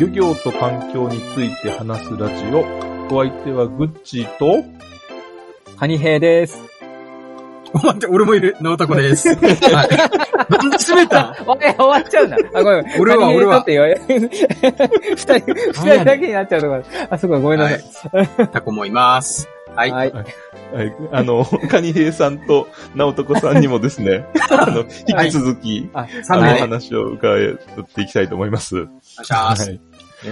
漁業と環境について話すラジオ。お相手はグッチーと、カニ兵です。待って、俺もいる。直太子です。はい。なんで閉めたおい、終わっちゃうんだ。あ、ごめん。俺は俺は二人、二人だけになっちゃうところ。あ、そこごめんなさい。タコもいます。はい。はい。はい、あの、カニヘイさんと直人さんにもですね、あの、引き続き、あ、あの。話を伺っていきたいと思います。お願いします。はい。よ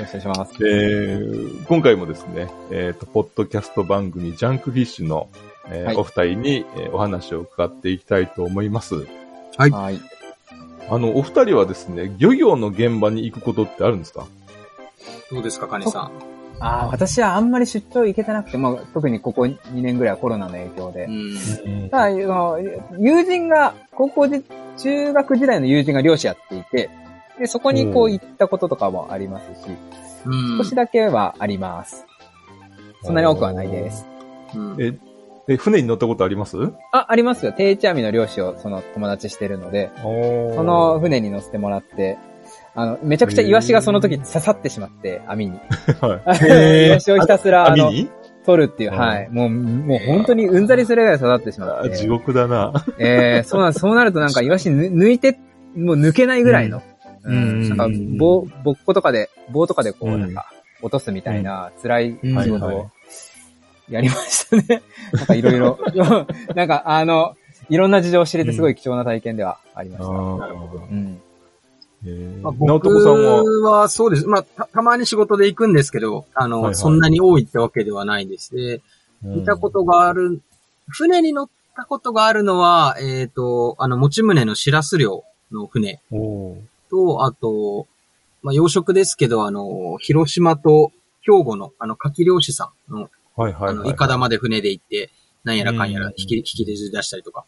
ろしくお願いします。えー今回もですね、えっ、と、ポッドキャスト番組ジャンクフィッシュの、えーはいお二人に、えーお話を伺っていきたいと思います。はいはい。あの、お二人はですね、漁業の現場に行くことってあるんですか？どうですか、カニさん。あー私はあんまり出張行けてなくて、まあ、特にここ2年ぐらいはコロナの影響でう。ん。ただ、その友人が、高校で、中学時代の友人が漁師やっていて、で、そこにこううん行ったこととかもありますし、うん少しだけはあります。そんなに多くはないです。うんえ、え、船に乗ったことあります？あ、ありますよ。定置網の漁師をその友達してるので、そその、船に乗せてもらって、あの、めちゃくちゃイワシがその時刺さってしまって、網に。はい。イワシをひたすら、あの、取るっていう、うんはい。もう、もう本当にうんざりするぐらい刺さってしまって。あ地獄だな。えー、そうなん。そうなるとなんか イワシぬ抜いて、もう抜けないぐらいの。うんうんなんかうん棒、ぼっことかで、棒とかでこう、うんなんか、落とすみたいな辛い仕うん事をやりましたね。なんかいろいろ。なんかあの、いろんな事情を知れてすごい貴重な体験ではありました。なるほどうん。えーまあ、直僕は、はそうです。まあた、たまに仕事で行くんですけど、あの、はいはいそんなに多いってわけではないです。で、見たことがある、船に乗ったことがあるのは、えっ、と、あの、持ち船のシラス漁の船と、おーと、あと、まあ、養殖ですけど、あの、広島と兵庫の、あの、牡蠣漁師さんの、はいはいはい。あの、イカ玉で船で行って、なんやらかんやうんら引き、引き出したりとか。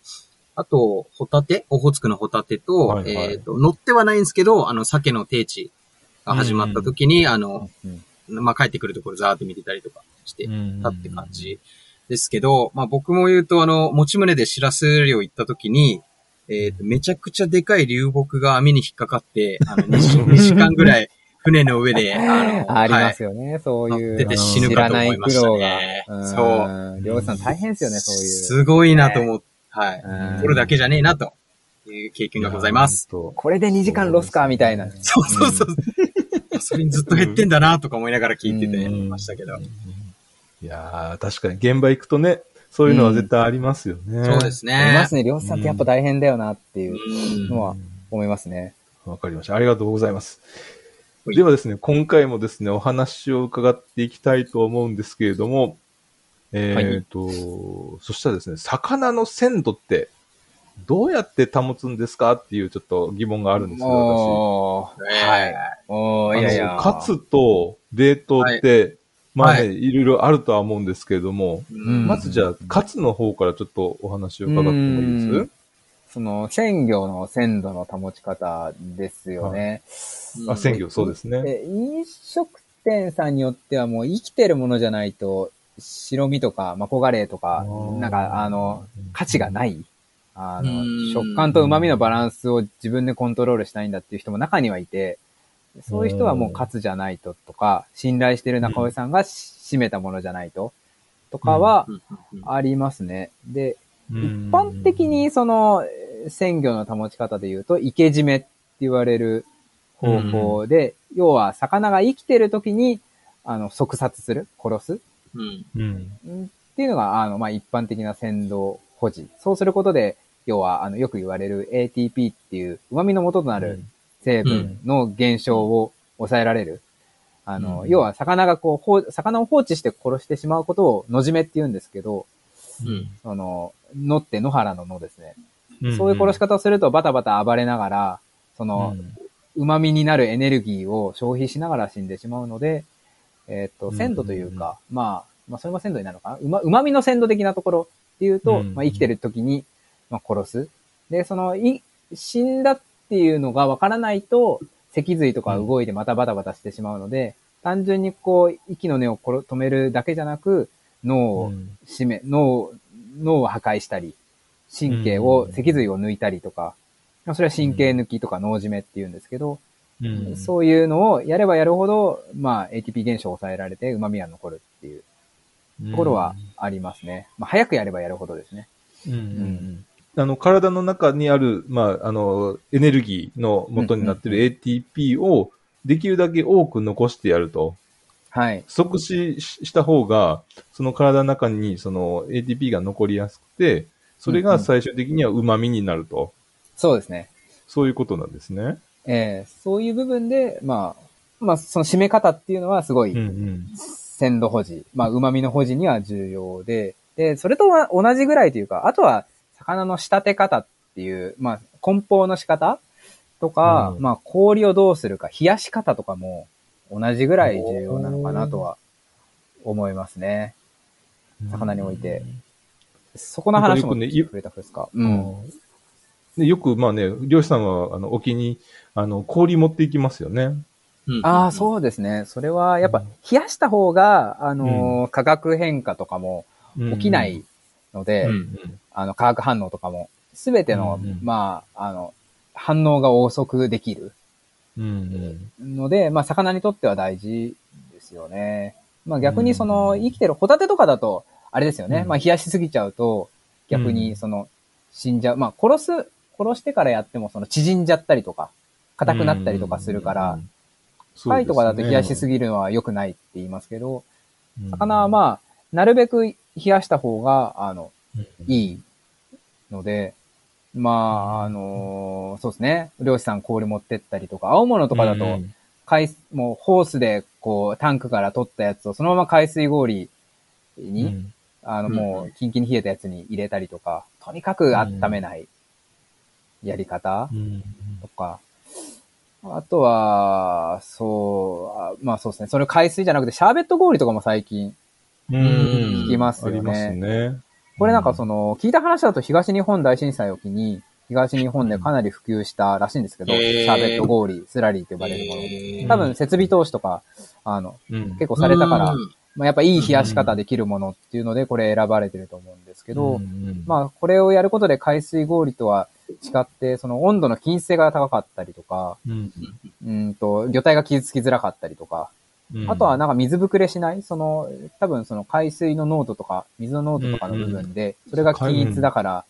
あと、ホタテ？オホーツクのホタテと、はいはい。えっ、と、乗ってはないんですけど、あの、鮭の定置が始まった時に、あの、まあ、帰ってくるところざーって見てたりとかしてたって感じ。ですけど、まあ、僕も言うと、あの、持ち船でシラス漁行った時に、えっ、と、めちゃくちゃでかい流木が網に引っかかって、あの、2, 時2時間ぐらい船の上で、あの、ありまはいすよね、そういう。出て死ぬかと思いましたね。そううん。漁師さん大変ですよね、そういう。すごいなと思って、はい。うんこれだけじゃねえな、という経験がございます。。これで2時間ロスか、みたいな。そうそうそう。ガソリンずっと減ってんだな、とか思いながら聞いててうんましたけど。いやー確かに現場行くとね、そういうのは絶対ありますよね。そうですね思います。ね、漁師さんってやっぱ大変だよなっていううんのは思いますね。わかりました。ありがとうございます。はいではですね、今回もですね、お話を伺っていきたいと思うんですけれども、えっ、と、そしたらですね、魚の鮮度ってどうやって保つんですか？っていうちょっと疑問があるんですよ、おー。ねはい。おー私。いやいや。カツと冷凍って、まあね、、はいろいろあるとは思うんですけれども、うん。まずじゃあ、カツの方からちょっとお話を伺ってもいいです？うんその、鮮魚の鮮度の保ち方ですよね。あ、鮮魚、そうですね。で飲食店さんによってはもう生きてるものじゃないと、白身とか、マコガレーとか、なんか、あの、価値がない。あのうん、食感と旨味のバランスを自分でコントロールしたいんだっていう人も中にはいて、そういう人はもうカツじゃないととか、信頼してる中尾さんがし締めたものじゃないと、とかはありますね。で、一一般的にその鮮魚の保ち方で言うと、生け締めって言われる方法で、要は魚が生きてる時に、あの、即殺する、殺すうんうん。んっていうのが、あの、まあ、一般的な鮮度保持。そうすることで、要は、あの、よく言われる ATP っていう旨味の元となる成分の減少を抑えられる。あの、うん要は、魚がこう放、魚を放置して殺してしまうことを野締めって言うんですけど、うんその、野って野原の野ですね。うんそういう殺し方をするとバタバタ暴れながら、その、うん。旨味になるエネルギーを消費しながら死んでしまうので、えっ、と、うん鮮度というか、まあ、まあ、それも鮮度になるのかな？うま、旨味の鮮度的なところっていうと、うんまあ、生きてる時に、まあ、殺す。で、その、い、死んだっていうのがわからないと、脊髄とか動いてまたバタバタしてしまうので、単純にこう、息の根を止めるだけじゃなく、脳を締め、脳、脳を破壊したり、神経を、脊髄を抜いたりとか、まあ、それは神経抜きとか脳締めって言うんですけど、うん、そういうのをやればやるほど、まあ、ATP 現象を抑えられて旨味が残るっていうところはありますね。まあ、早くやればやるほどですね。うん、うんあの、体の中にある、まあ、あの、エネルギーの元になってる ATP をできるだけ多く残してやると。はい。即死した方が、その体の中にその ATP が残りやすくて、それが最終的には旨味になると。そうですね。そういうことなんですね。ええー、そういう部分で、まあ、まあ、その締め方っていうのはすごい、鮮度保持、まあ、旨味の保持には重要で、で、それとは同じぐらいというか、あとは、魚の仕立て方っていう、まあ、梱包の仕方とか、うん、まあ、氷をどうするか、冷やし方とかも同じぐらい重要なのかなとは思いますね。魚において。そこの話も聞くれたですか？うん。でよく、まあね、漁師さんは、あの、沖に、あの、氷持っていきますよね。うん、ああ、そうですね。それは、やっぱ、冷やした方が、あのー、化学変化とかも起きないので、あの、化学反応とかも、すべての、まあ、あの、反応が遅くできる。ので、まあ、魚にとっては大事ですよね。まあ、逆にその、生きてるホタテとかだと、あれですよね。まあ、冷やしすぎちゃうと、逆にその、死んじゃう。まあ、殺す、殺してからやっても、その、縮んじゃったりとか、硬くなったりとかするから、貝とかだと冷やしすぎるのは良くないって言いますけど、魚はまあ、なるべく冷やした方が、あの、いいので、まあ、あのー、そうですね。漁師さん氷持ってったりとか、青物とかだと、海、もうホースで、こう、タンクから取ったやつをそのまま海水氷に、うん、あの、もう、キンキンに冷えたやつに入れたりとか、とにかく温めないやり方とか、あとは、そう、まあそうですね。それ海水じゃなくて、シャーベット氷とかも最近、聞きますよね。ありますね。これなんかその、聞いた話だと東日本大震災を機に、東日本でかなり普及したらしいんですけど、シャーベット氷、スラリーと呼ばれるもの。多分設備投資とか、あの、結構されたから、まあ、やっぱいい冷やし方できるものっていうので、これ選ばれてると思うんですけど、まあ、これをやることで海水氷とは違って、その温度の均一性が高かったりとか、うんと、魚体が傷つきづらかったりとか、あとはなんか水ぶくれしない？その、多分その海水の濃度とか、水の濃度とかの部分で、それが均一だから、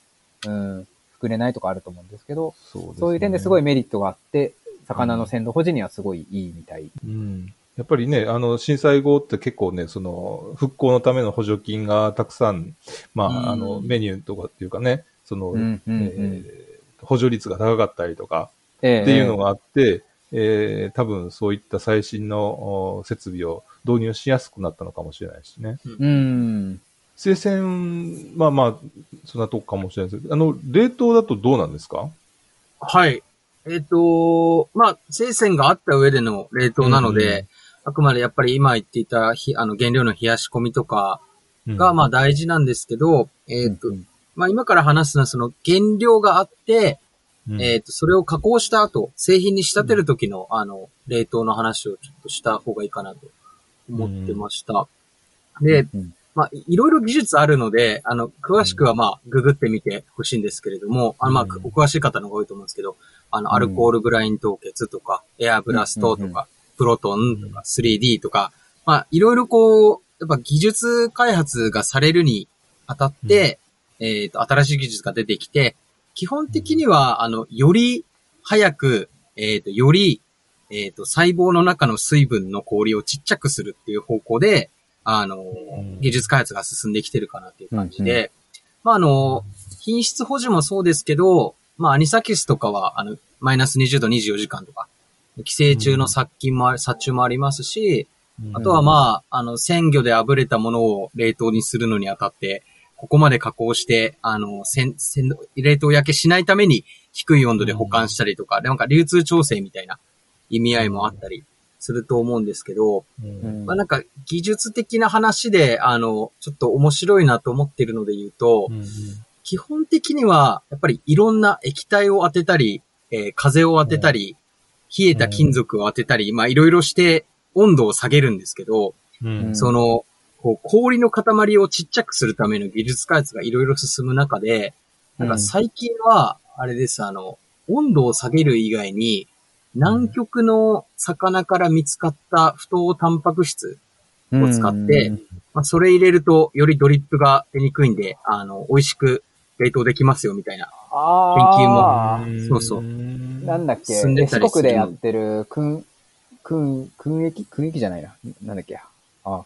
うん、膨れないとかあると思うんですけど、そうね、そういう点ですごいメリットがあって、魚の鮮度保持にはすごいいいみたい。うん。やっぱりね、あの、震災後って結構ね、その、復興のための補助金がたくさん、まあ、あの、メニューとかっていうかね、その、補助率が高かったりとか、っていうのがあって、えー、多分そういった最新の設備を導入しやすくなったのかもしれないしね。うん。生鮮、まあまあ、そんなとこかもしれないですけど、あの、冷凍だとどうなんですか？はい。えっ、ー、と、まあ、生鮮があった上での冷凍なので、うんあくまでやっぱり今言っていたひあの原料の冷やし込みとかが、まあ大事なんですけど、うん、えっ、ー、と、まあ今から話すのはその原料があって、うん、えっ、ー、と、それを加工した後、製品に仕立てる時の、あの、冷凍の話をちょっとした方がいいかなと思ってました。で、まあ、いろいろ技術あるので、あの、詳しくはまあ、ググってみてほしいんですけれども、あの、まあ、お詳しい方の方が多いと思うんですけど、あの、アルコールグライン凍結とか、エアブラストとか、プロトンとか 3D とか、まあ、いろいろこう、やっぱ技術開発がされるにあたって、えっ、と、新しい技術が出てきて、基本的には、あの、より早く、えっ、ー、と、より、えっ、ー、と、細胞の中の水分の氷をちっちゃくするっていう方向で、あの、技術開発が進んできてるかなっていう感じで、まあ、あの、品質保持もそうですけど、まあ、アニサキスとかは、あの、マイナス20度24時間とか、寄生虫の殺菌もあり、殺虫もありますし、あとはまあ、あの、鮮魚で炙れたものを冷凍にするのにあたって、ここまで加工して、あの、鮮、鮮、冷凍焼けしないために低い温度で保管したりとか、なんか流通調整みたいな意味合いもあったりすると思うんですけど、うん、まあなんか技術的な話で、あの、ちょっと面白いなと思ってるので言うと、うん、基本的には、やっぱりいろんな液体を当てたり、えー風を当てたり、冷えた金属を当てたり、まあいろいろして温度を下げるんですけど、うん。その、こう氷の塊をちっちゃくするための技術開発がいろいろ進む中で、なんか最近は、あれです、あの、温度を下げる以外に、南極の魚から見つかった不当タンパク質、を使ってまあ、それ入れるとよりドリップが出にくいんで、あの、美味しく冷凍できますよみたいな。ああ、そうそうなんだっけ、四国でやってる、くん、くん、くん液くん液じゃないな。なんだっけ。あ、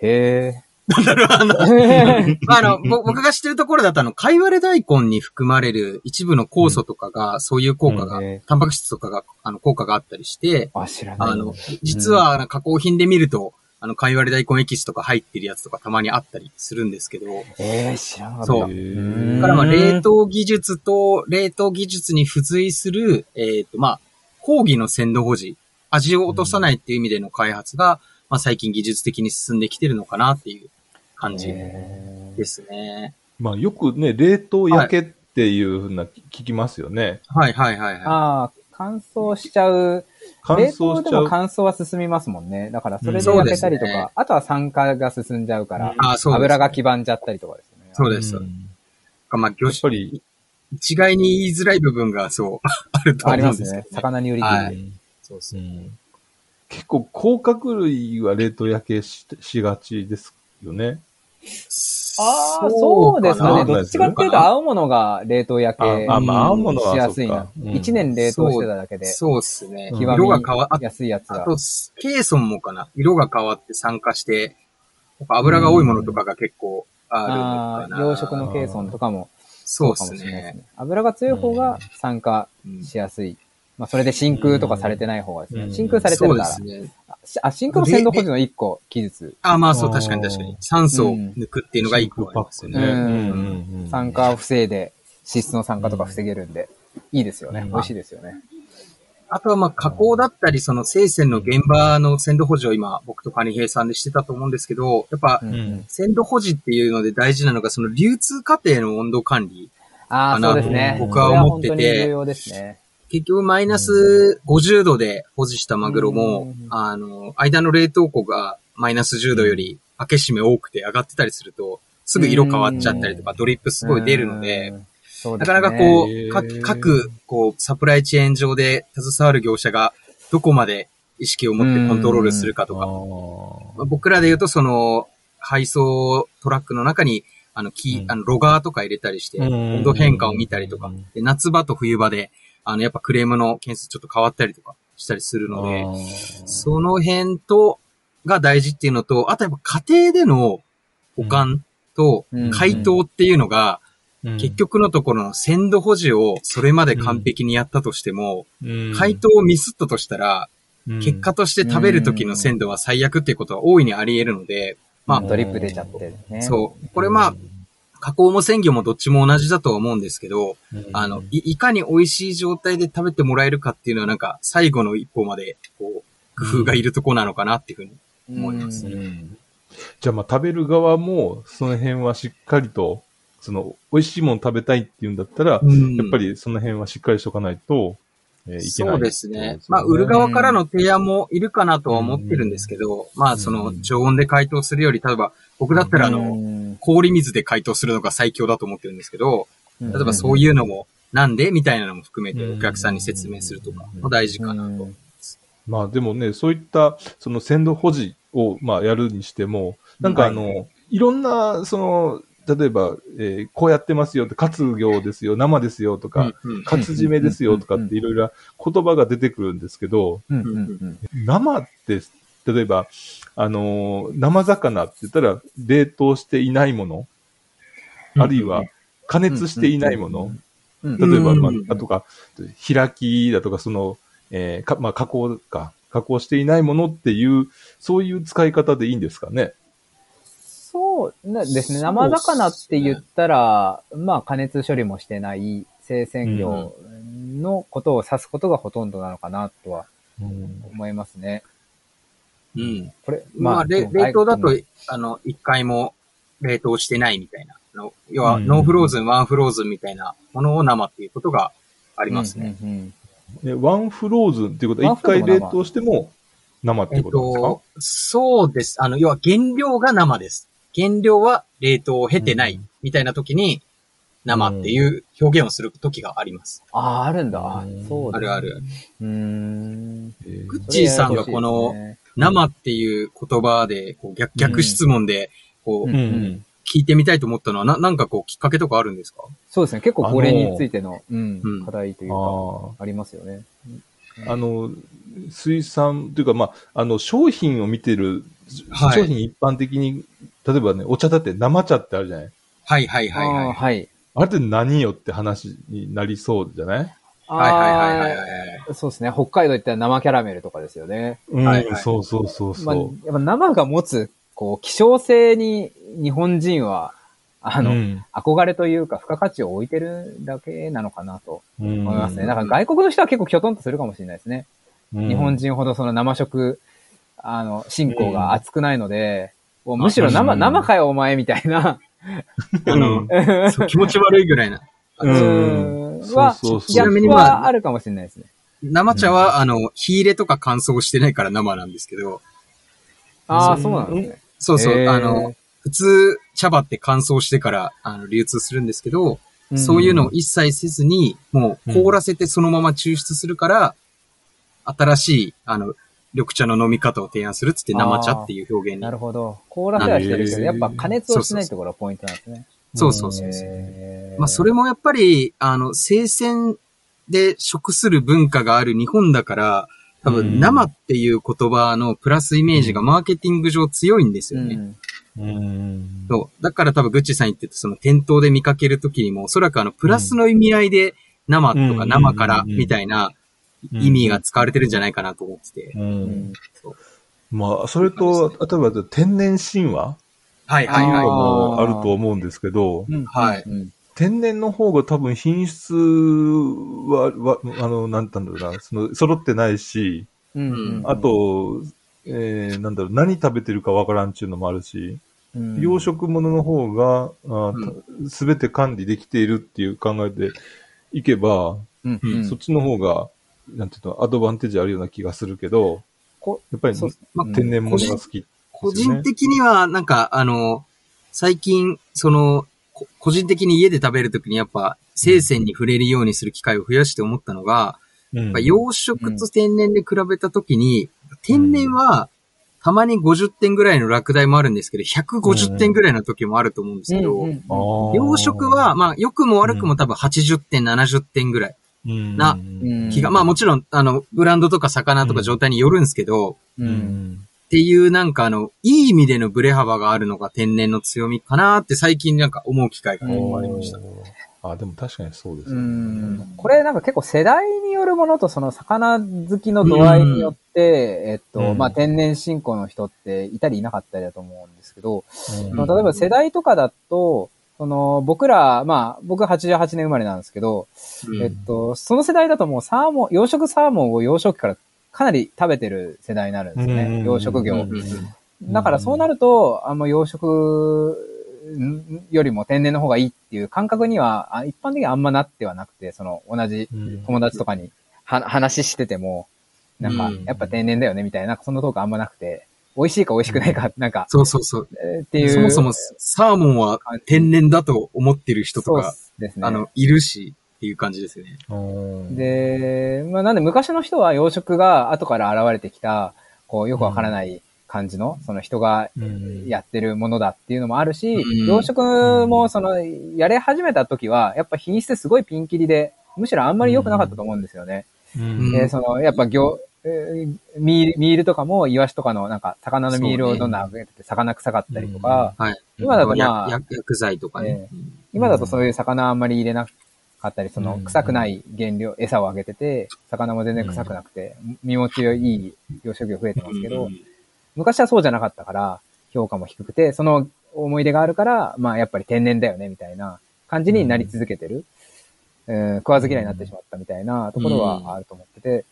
へなんだろう、あの、え。まあ、あの、ぼ僕が知ってるところだと、あの、カイワレ大根に含まれる一部の酵素とかが、そういう効果が、うんへタンパク質とかが、あの、効果があったりして、あ、知らない。あの、実は、加工品で見ると、あの、カイワレ大根エキスとか入ってるやつとかたまにあったりするんですけど、えー、知らなかった。そううんだからまあ、冷凍技術と冷凍技術に付随する、えっ、と、まあ、講義の鮮度保持、味を落とさないっていう意味での開発が、まあ、最近技術的に進んできてるのかなっていう感じですね。まあよくね、冷凍焼けっていうふうな聞きますよね。はいはいはいはい。ああ、乾燥しちゃう。乾冷凍でも。乾燥は進みますもんね。だからそれうんで焼けたりとか、そうですねあとは酸化が進んじゃうから、あそうです油が黄ばんじゃったりとかですよね。そうです。んまあ、業やっぱり、一概に言いづらい部分がそう、あるとあり思うますねんですけど、。魚によりはいに。そうそうう。ん結構、甲殻類は冷凍焼けししがちですよね。ああ、そうですかね。どっちかっていうと、青物が冷凍焼けあ、あまあ、青物はしやすいな一年冷凍してただけで、そうっすね。うん色が変わっやすいやつが。あと、ケーソンもかな。色が変わって酸化して、やっぱ油が多いものとかが結構あるのああ、かな。養殖のケーソンとかもそうですかもしれないですね。ね。油が強い方が酸化うんしやすい。まあ、それで真空とかされてない方がですね。うん真空されてそうるから。ですね。あ、真空の鮮度保持の一個、技術。あ、まあそう、確かに確かに。酸素を抜くっていうのが一個ありますよね。ね。うんうんうん酸化を防いで、脂質の酸化とか防げるんで、いいですよね。うん美味しいですよね。あとはまあ加工だったり、その生鮮の現場の鮮度保持を今、僕とカニヘイさんでしてたと思うんですけど、やっぱ。鮮度保持っていうので大事なのが、その流通過程の温度管理。ああ、かなそうですね。僕は思ってて重要ですね。結局マイナス50度で保持したマグロもうん、あの、間の冷凍庫がマイナス10度より開け閉め多くて上がってたりすると、すぐ色変わっちゃったりとか、ドリップすごい出るのでなかなかこう、各、各、こう、サプライチェーン上で携わる業者がどこまで意識を持ってコントロールするかとあか、ー。まあ僕らで言うとその、配送トラックの中に、あの、キー、うん。あの、ロガーとか入れたりして、うん。温度変化を見たりとか。うん、で夏場と冬場で、あの、やっぱクレームの件数ちょっと変わったりとかしたりするので、その辺と、が大事っていうのと、あとやっぱ家庭での保管とうん。解凍っていうのが、うん。結局のところの鮮度保持をそれまで完璧にやったとしても、うん。解凍をミスったとしたら、うん。結果として食べる時の鮮度は最悪っていうことは大いにあり得るので、まあドリップ出ちゃってね。そう。これまあ、加工も鮮魚もどっちも同じだとは思うんですけど、うんあの、いいかに美味しい状態で食べてもらえるかっていうのはなんか最後の一歩まで、こう、工夫がいるとこなのかなっていうふうに思いますね。うんじゃあまあ食べる側も、その辺はしっかりと、その、美味しいもの食べたいっていうんだったら、やっぱりその辺はしっかりしとかないと、えーいけない。そうですね。まあ、売る側からの提案もいるかなとは思ってるんですけど、まあ、その、常温で解凍するより、例えば、僕だったら、あの、の、氷水で解凍するのが最強だと思ってるんですけど、例例えばそういうのも、なんでみたいなのも含めてうん。お客さんに説明するとかも大事かなと。まあでもね、そういった、その鮮度保持を、まあやるにしても、なんかあの、、はい。ろんな、その、例えば、えーこうやってますよって、活魚ですよ、生ですよとか、うんうん活締めですよとかっていろいろ言葉が出てくるんですけど、うんうんうん。生って、例えば、あのー生魚って言ったら、冷凍していないもの、あるいは加熱していないもの、うん例えば、うんまあ、あとか、開きだとか、その、えーか、まあ、加工か、加工していないものっていう、そういう使い方でいいんですかね？そうなですね。生魚って言ったら、まあ加熱処理もしてない生鮮魚のことを指すことがほとんどなのかなとは思いますね。うん。これ、まあ、れでも冷凍だとうん、あの、一回も冷凍してないみたいな。あの要は、うんノーフローズン、ワンフローズンみたいなものを生っていうことがありますね。うんうんえワンフローズンっていうことは、一回冷凍しても生ってえっことですか、と、そうです。あの、要は原料が生です。原料は冷凍を経てないうんみたいな時に、生っていう表現をする時があります。ああ、あるんだ。あうんそうだあるある。うーん。えーグッチーさんがこの生っていう言葉で、こう逆、逆質問で、こう、うん。うん聞いてみたいと思ったのは、な、なんかこう、きっかけとかあるんですか？そうですね。結構これについての、うんうん。課題というか、あありますよね。あの、水産というか、まあ、あの、商品を見てる、はい。商品一般的に、例えばね、お茶だって生茶ってあるじゃない？はいはいはいあはい。ーはい。あれって何よって話になりそうじゃない？はいはいはいはいそうですね。北海道行ったら生キャラメルとかですよね。うん、はいはいそうそうそうそう。まあ、やっぱ生が持つ、こう、希少性に日本人は、あの、うん憧れというか、付加価値を置いてるだけなのかなと思思いますね。だから外国の人は結構キョトンとするかもしれないですね。日本人ほどその生食、あの、信仰が厚くないので、もうむしろ生、うん生かよお前みたいな、あの、そう気持ち悪いぐらいな。うんうんは、そうそうそうギャップはあるかもしれないですね。生茶は、あの、火入れとか乾燥してないから生なんですけど、ああ、そそううなんですね。そうそう、あの、普通、茶葉って乾燥してから、あの、流通するんですけど、そういうのを一切せずに、もう凍らせてそのまま抽出するから、新しい、あの、緑茶の飲み方を提案するっつって生茶っていう表現にな。るほど。凍らせはしてるけど、やっぱ加熱をしないところがポイントなんですね。そうそうそうそう。へーまあ、それもやっぱり、あの、生鮮で食する文化がある日本だから、多うん分、生っていう言葉のプラスイメージがマーケティング上強いんですよね。うんうん。そう。だから多分、グッチさん言ってた、その店頭で見かけるときにも、おそらくあの、プラスの意味合いで、生とか生から、みたいな意味が使われてるんじゃないかなと思ってて。まあ、それと、例えば天然神話はいはい。はもあると思うんですけど、うんはい。うん天然の方が多分品質は、はあの、なんて言うんだろうな、その、揃ってないし、うんうん。あと、えー、なんだろう、何食べてるかわからんっていうのもあるし、うん。養殖物の方が、すべて管理できているっていう考えでいけば、うんうん。そっちの方が、なんていうの、アドバンテージあるような気がするけど、こやっぱりそうまうん天然物が好き。個人的には、なんか、あの、最近、その、こ個人的に家で食べるときにやっぱ、生鮮に触れるようにする機会を増やして思ったのが、うん。やっぱ養殖と天然で比べたときに、天然は、たまに50点ぐらいの落第もあるんですけど、150点ぐらいの時もあると思うんですけど、養殖は、まあ、良くも悪くも多分80点、70点ぐらいうんなうん。気が、まあもちろん、あの、ブランドとか魚とか状態によるんですけど、ううんんっていうなんかあの、いい意味でのブレ幅があるのが天然の強みかなって最近なんか思う機会がありました。あ、でも確かにそうですうね。ん。これなんか結構世代によるものとその魚好きの度合いによって、えっと、うん。まあ天然信仰の人っていたりいなかったりだと思うんですけど、例えば世代とかだと、その僕ら、まあ僕88年生まれなんですけど、うん。えっと、その世代だともうサーモン、養殖サーモンを幼少期からかなり食べてる世代になるんですうんね。養殖業。うんだからそうなると、あの養殖よりも天然の方がいいっていう感覚には、あ一般的にはあんまなってはなくて、その同じうん友達とかには話してても、なんかうん、やっぱ天然だよねみたいな、なんかそんなトークあんまなくて、美味しいか美味しくないか、なんか、そうそうそう。えーっていう。そもそもサーモンは天然だと思ってる人とそうか、ですね。あの、いるしっていう感じですよね。うんで、まあなんで昔の人は養殖が後から現れてきた、こうよくわからない感じの、その人がうんやってるものだっていうのもあるし、うん養殖もその、やれ始めた時は、やっぱ品質すごいピンキリで、むしろあんまり良くなかったと思うんですよね。うんで、その、やっぱ業、えーミール、ミールとかも、イワシとかの、なんか、魚のミールをどんどん上げてて、魚臭かったりとか、はい。今だとまあ薬剤とかね。今だとそういう魚あんまり入れなかったり、そのうん。臭くない原料、餌をあげてて、魚も全然臭くなくて、身持ちいい養殖業増えてますけど、昔はそうじゃなかったから、評価も低くて、その思い出があるから、まあやっぱり天然だよね、みたいな感じになり続けてる。うん、食わず嫌いになってしまったみたいなところはあると思ってて。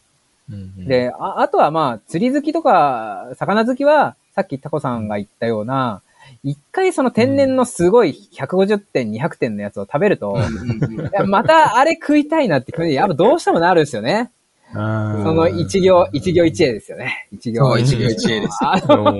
うん。で、ああとはまあ、釣り好きとか、魚好きは、さっきタコさんが言ったような、一回その天然のすごい150点、200点のやつを食べると、またあれ食いたいなって、やっぱどうしてもなるんですよね。そその一行、一行一会ですよね。一行そう一行一会です。あの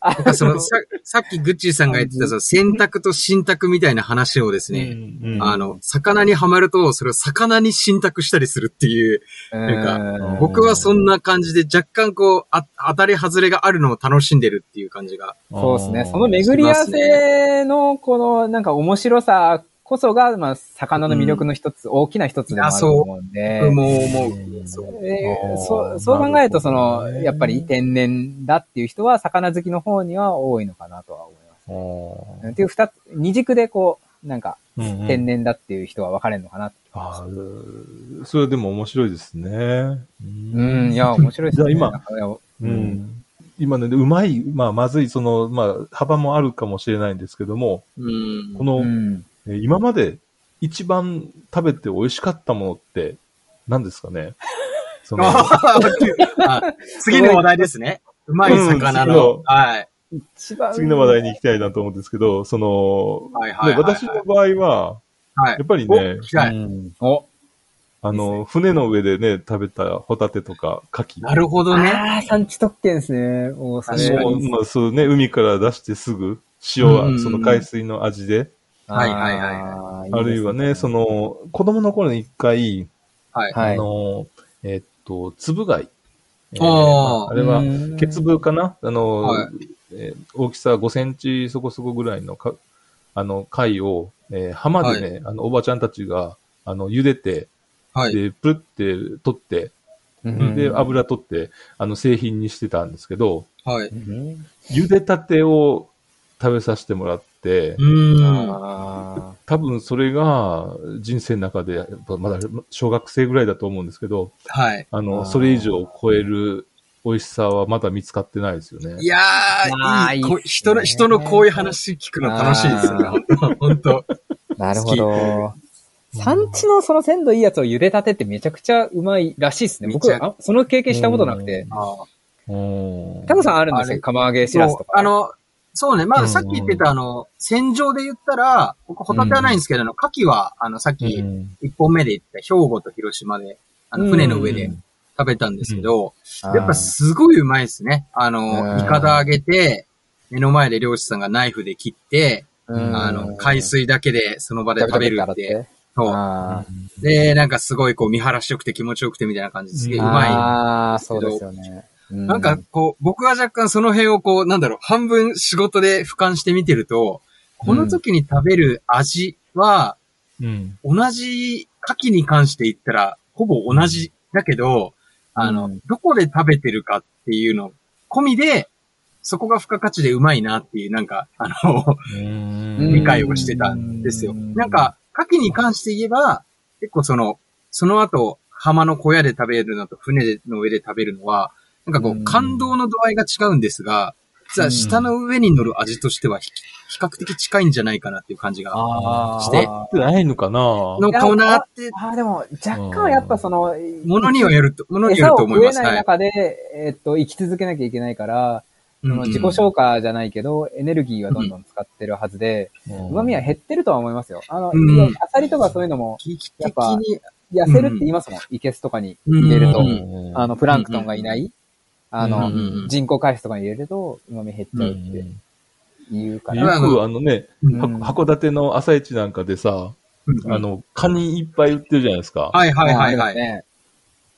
なんかその、さ、さっきグッチーさんが言ってた、その選択と信託みたいな話をですね、あの、魚にはまると、それを魚に信託したりするっていう、なんか、僕はそんな感じで若干こう、あ当たり外れがあるのを楽しんでるっていう感じが。そうですね。その巡り合わせの、この、なんか面白さこそが、まあ、魚の魅力の一つ、大きな一つでもあると思うんで。僕も思う。えーそう、そう考えると、その、やっぱり天然だっていう人は、魚好きの方には多いのかなとは思います。っていう二つ、二軸でこう、なんか、天然だっていう人は分かれるのかなああ、それでも面白いですね。うん、いや、面白いですね。じゃあ今、うん。今ね、うまい、まあ、まずい、その、まあ、幅もあるかもしれないんですけども、うん、この、今まで一番食べて美味しかったものって何ですかね？その、あ次の話題ですね。うまい魚うんの。はい。一番次の話題に行きたいなと思うんですけど、その、はいはいはいはいね私の場合は、はいやっぱりね、おあの、船の上でね、食べたホタテとか牡蠣。なるほどね。ああ、産地特権ですね。もう、それ確かにもうまあ、そうね、海から出してすぐ、塩はうんその海水の味で、はいはいはいあるいはね、そ、の、子供の頃に一回、はい。はい。あの、えっと、粒貝。えーあー。あれはうん、ケツブかな？あの、はい。えー大きさ5センチそこそこぐらいのか、あの、貝を、えー浜でね、あの、おばちゃんたちが、あの、茹でて、はい。で、プルって取って、うん。で、油取って、あの、製品にしてたんですけど、はい。うん。茹でたてを食べさせてもらっ多分それが人生の中で、まだ小学生ぐらいだと思うんですけど、はい。あの、それ以上を超える美味しさはまだ見つかってないですよね。いやー、いい。まあいいっすねこ人の、人のこういう話聞くの楽しいですよね。本当ーなるほど。産地のその鮮度いいやつを茹でたてってめちゃくちゃうまいらしいですね。僕あその経験したことなくて。あうんタコさんあるんですよ釜揚げしらすとか。あ、の、そうね。まうんあ、さっき言ってた、あの、戦場で言ったら、僕、ホタテはないんですけど、あの、牡蠣は、あの、さっき、うん一本目で言った兵庫と広島で、あの、船の上で食べたんですけど、やっぱすごいうまいですね。あうの、んイカダ揚げて、目の前で漁師さんがナイフで切って、うんあの、海水だけでその場で食べるって。そう。あで、なんかすごいこう見晴らしよくて気持ちよくてみたいな感じですげえーうまい。あー、そうですよね。ななんか、こう、僕は若干その辺をこう、なんだろう、半分仕事で俯瞰して見てると、この時に食べる味は、うん。同じ牡蠣に関して言ったら、ほぼ同じだけど、あの、うんどこで食べてるかっていうの込みで、そこが付加価値でうまいなっていう、なんか、あの、うん理解をしてたんですよ。うんなんか、牡蠣に関して言えば、結構その、その後、浜の小屋で食べるのと船の上で食べるのは、なんかこう感動の度合いが違うんですが、実は下の上に乗る味としては比比較的近いんじゃないかなっていう感じが、して。合ってないのかな？のかなって、あーでも、若干はやっぱその、ものにはよると、ものによ餌をると思います。ないはい。中で、えっと、生き続けなきゃいけないから、その自己消化じゃないけど、エネルギーはどんどん使ってるはずで、旨味は減ってるとは思いますよ。あの、うん。いやアサリとかそういうのも、やっぱに、痩せるって言いますもん。イケスとかに入れると。うん。あの、プランクトンがいない、あのうんうんうん、人工海水とかに入れると、旨味減っちゃうって言うから。よくあのね、うん函館の朝市なんかでさ、うんあの、カニいっぱい売ってるじゃないですか。はいはいはいはい。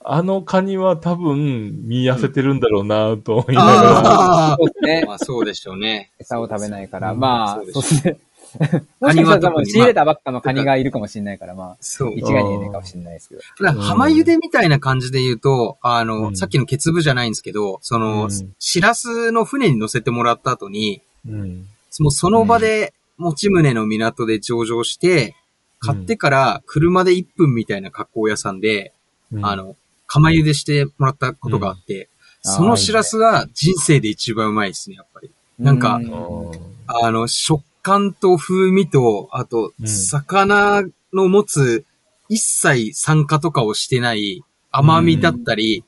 あのカニは多分見痩せてるんだろうなと思いながら。あそうですねあ、。まあそうでしょうね。餌を食べないから、うんまあ、そうですね。もカニしかしたら仕入れたばっかのカニがいるかもしれないから、まあ、そう。一概に言えないかもしれないですけど。だから浜茹でみたいな感じで言うと、あの、うんさっきのケツブじゃないんですけど、その、うんシラスの船に乗せてもらった後に、うん。もうその場で、持ち船の港で上場して、買ってから車で1分みたいな加工屋さんで、うんあ、の、釜茹でしてもらったことがあって、うんそのシラスは人生で一番うまいですね、やっぱり。なんかうあの、食感と風味と、あと、うん魚の持つ一切酸化とかをしてない甘みだったり、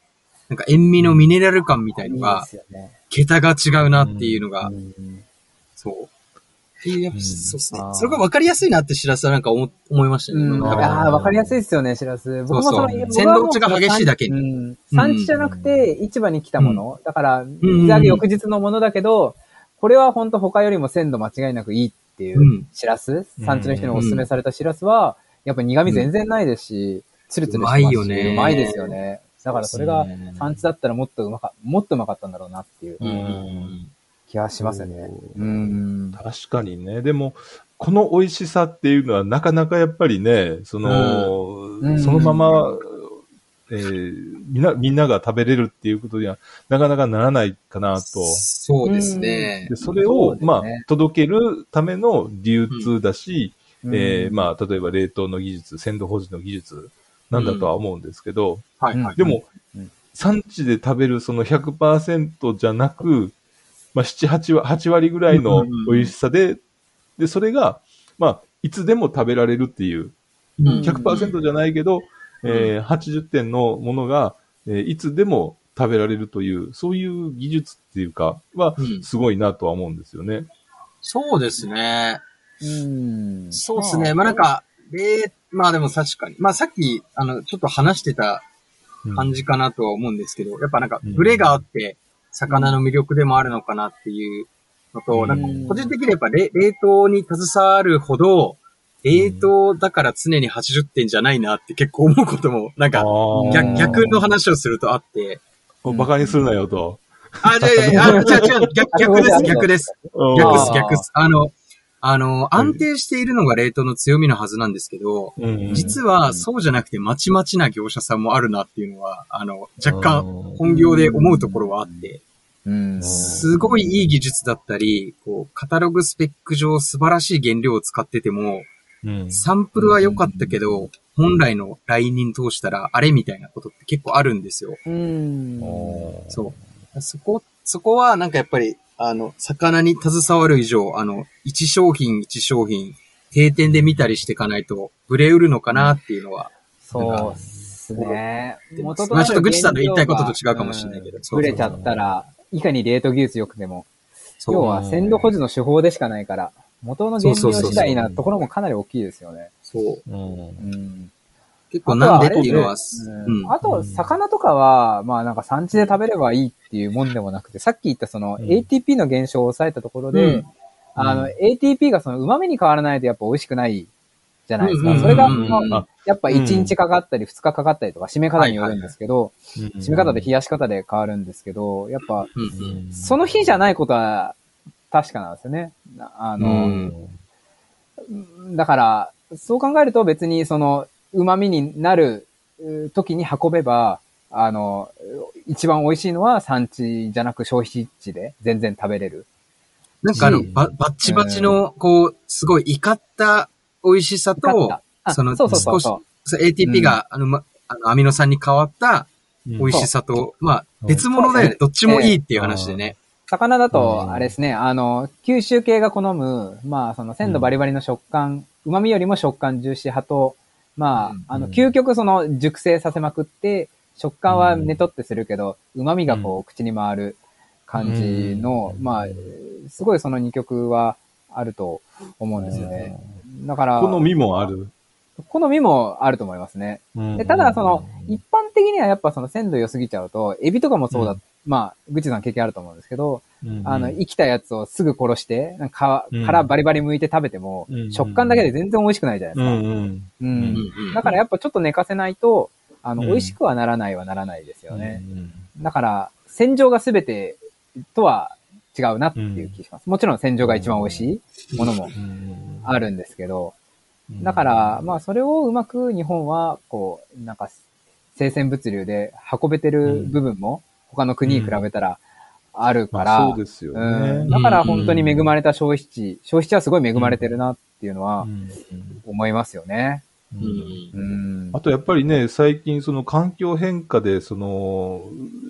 なんか塩味のミネラル感みたいのが。桁が違うなっていうのが、うんそう。いや、うんそうっすね。それが分かりやすいなって知らせはなんか思思いましたね。うん。いなんかりやすいですよね、しらす。僕もその、鮮度落ちが激しいだけにうん。産地じゃなくて、市場に来たもの。だから、ん水揚げ翌日のものだけど、これは本当他よりも鮮度間違いなくいいっていううん。しらす、産地の人にお勧めされたしらすは、やっぱ苦味全然ないですし、ツルツルしてますし、うまいよね。うまいですよね。だからそれがうん産地だったらもっとうまか、もっとうまかったんだろうなっていう気がしますよね。そう。うん。確かにね。でも、この美味しさっていうのはなかなかやっぱりね、その、うん。そのまま、えーみんな、みんなが食べれるっていうことにはなかなかならないかなと。そうですね。で、。それそを、ね。まあ、届けるための流通だし、うん。えーまあ、例えば冷凍の技術、鮮度保持の技術なんだとは思うんですけど、はいはい。でも、うん産地で食べるその100%じゃなく、まあ、7、8割、8割ぐらいの美味しさで、で、それが、まあ、いつでも食べられるっていう、うん100%じゃないけど、えー80点のものが、えーいつでも食べられるという、そういう技術っていうか、はう、んすごいなとは思うんですよね。そうですね。うん。そうですね。まあなんか、で、まあでも確かに。まあさっき、あの、ちょっと話してたうん感じかなとは思うんですけど、やっぱなんか、うんブレがあって、魚の魅力でもあるのかなっていうのと、うんなんか、個人的にやっぱ冷冷凍に携わるほど、冷凍だから常に80点じゃないなって結構思うことも、なんか、逆逆の話をするとあって、バカにするなよと。あ、いやいや、あ、違う違う、逆、逆です、逆です。逆です、逆です。あの、あの、安定しているのが冷凍の強みのはずなんですけど、うん実はそうじゃなくてまちまちな業者さんもあるなっていうのは、あの、若干本業で思うところはあって、うん。すごいいい技術だったり、こう、カタログスペック上素晴らしい原料を使ってても、うんサンプルは良かったけど、本来のラインに通したらあれみたいなことって結構あるんですよ。うん。そう。そこ、そこはなんかやっぱり、あの、魚に携わる以上、あの、一商品一商品、定点で見たりしていかないと、ブレ売るのかなっていうのは、そうっすね。元まあちょっとぐちさんの言いたいことと違うかもしれないけどうんそうそうぶれちゃったら、いかに冷凍技術良くても、要は鮮度保持の手法でしかないから、元の原料次第なところもかなり大きいですよね。そう。う。んうん。結構なんでっていうのは、うん。あと、魚とかは、まあなんか産地で食べればいいっていうもんでもなくて、さっき言ったそのうん。ATP の減少を抑えたところで、うん。あの、ATP がその旨味に変わらないとやっぱ美味しくないじゃないですか。それが、やっぱ1日かかったり2日かかったりとか、締め方によるんですけど、締め方で冷やし方で変わるんですけど、やっぱ、その日じゃないことは確かなんですよね。なあの、だから、そう考えると別にその、旨味になるう時に運べば、あの、一番美味しいのは産地じゃなく消費地で全然食べれる。なんかあの、しババッチバチの、こう、すごい怒った美味しさと、あそのそうそうそう少そそう ATP が、あの、ま、あの、アミノ酸に変わった美味しさと、まあ、別物だよね。どっちもいいっていう話でね。う。魚だうんと、あれですね、あの、吸収系が好む、まあ、その鮮度バリバリの食感、旨味よりも食感重視派と、まうんあ、あの、究極その熟成させまくって、食感はねとってするけど、旨味がこう、口に回る感じの、うんまあ、すごいその二曲はあると思うんですよね。だから、好みもある？好みもあると思いますね。でただ、その、一般的にはやっぱその鮮度良すぎちゃうと、エビとかもそうだ、うんまあ、ぐちさん経験あると思うんですけど、うんあの、生きたやつをすぐ殺して、なんか殻バリバリ剥いて食べても、うん食感だけで全然美味しくないじゃないですか。うんうん。うん。うんうんだからやっぱちょっと寝かせないと、あの、うん。美味しくはならないはならないですよね。うんだから、洗浄が全てとは違うなっていう気がします。もちろん洗浄が一番美味しいものもうんあるんですけど、だから、まあ、それをうまく日本は、こう、なんか、生鮮物流で運べてる部分も、他の国に比べたらあるから、まあそうですようん。ね。だから本当に恵まれた消費地、消費地はすごい恵まれてるなっていうのはうん。思いますよね。うん。うん。あとやっぱりね、最近その環境変化で、その、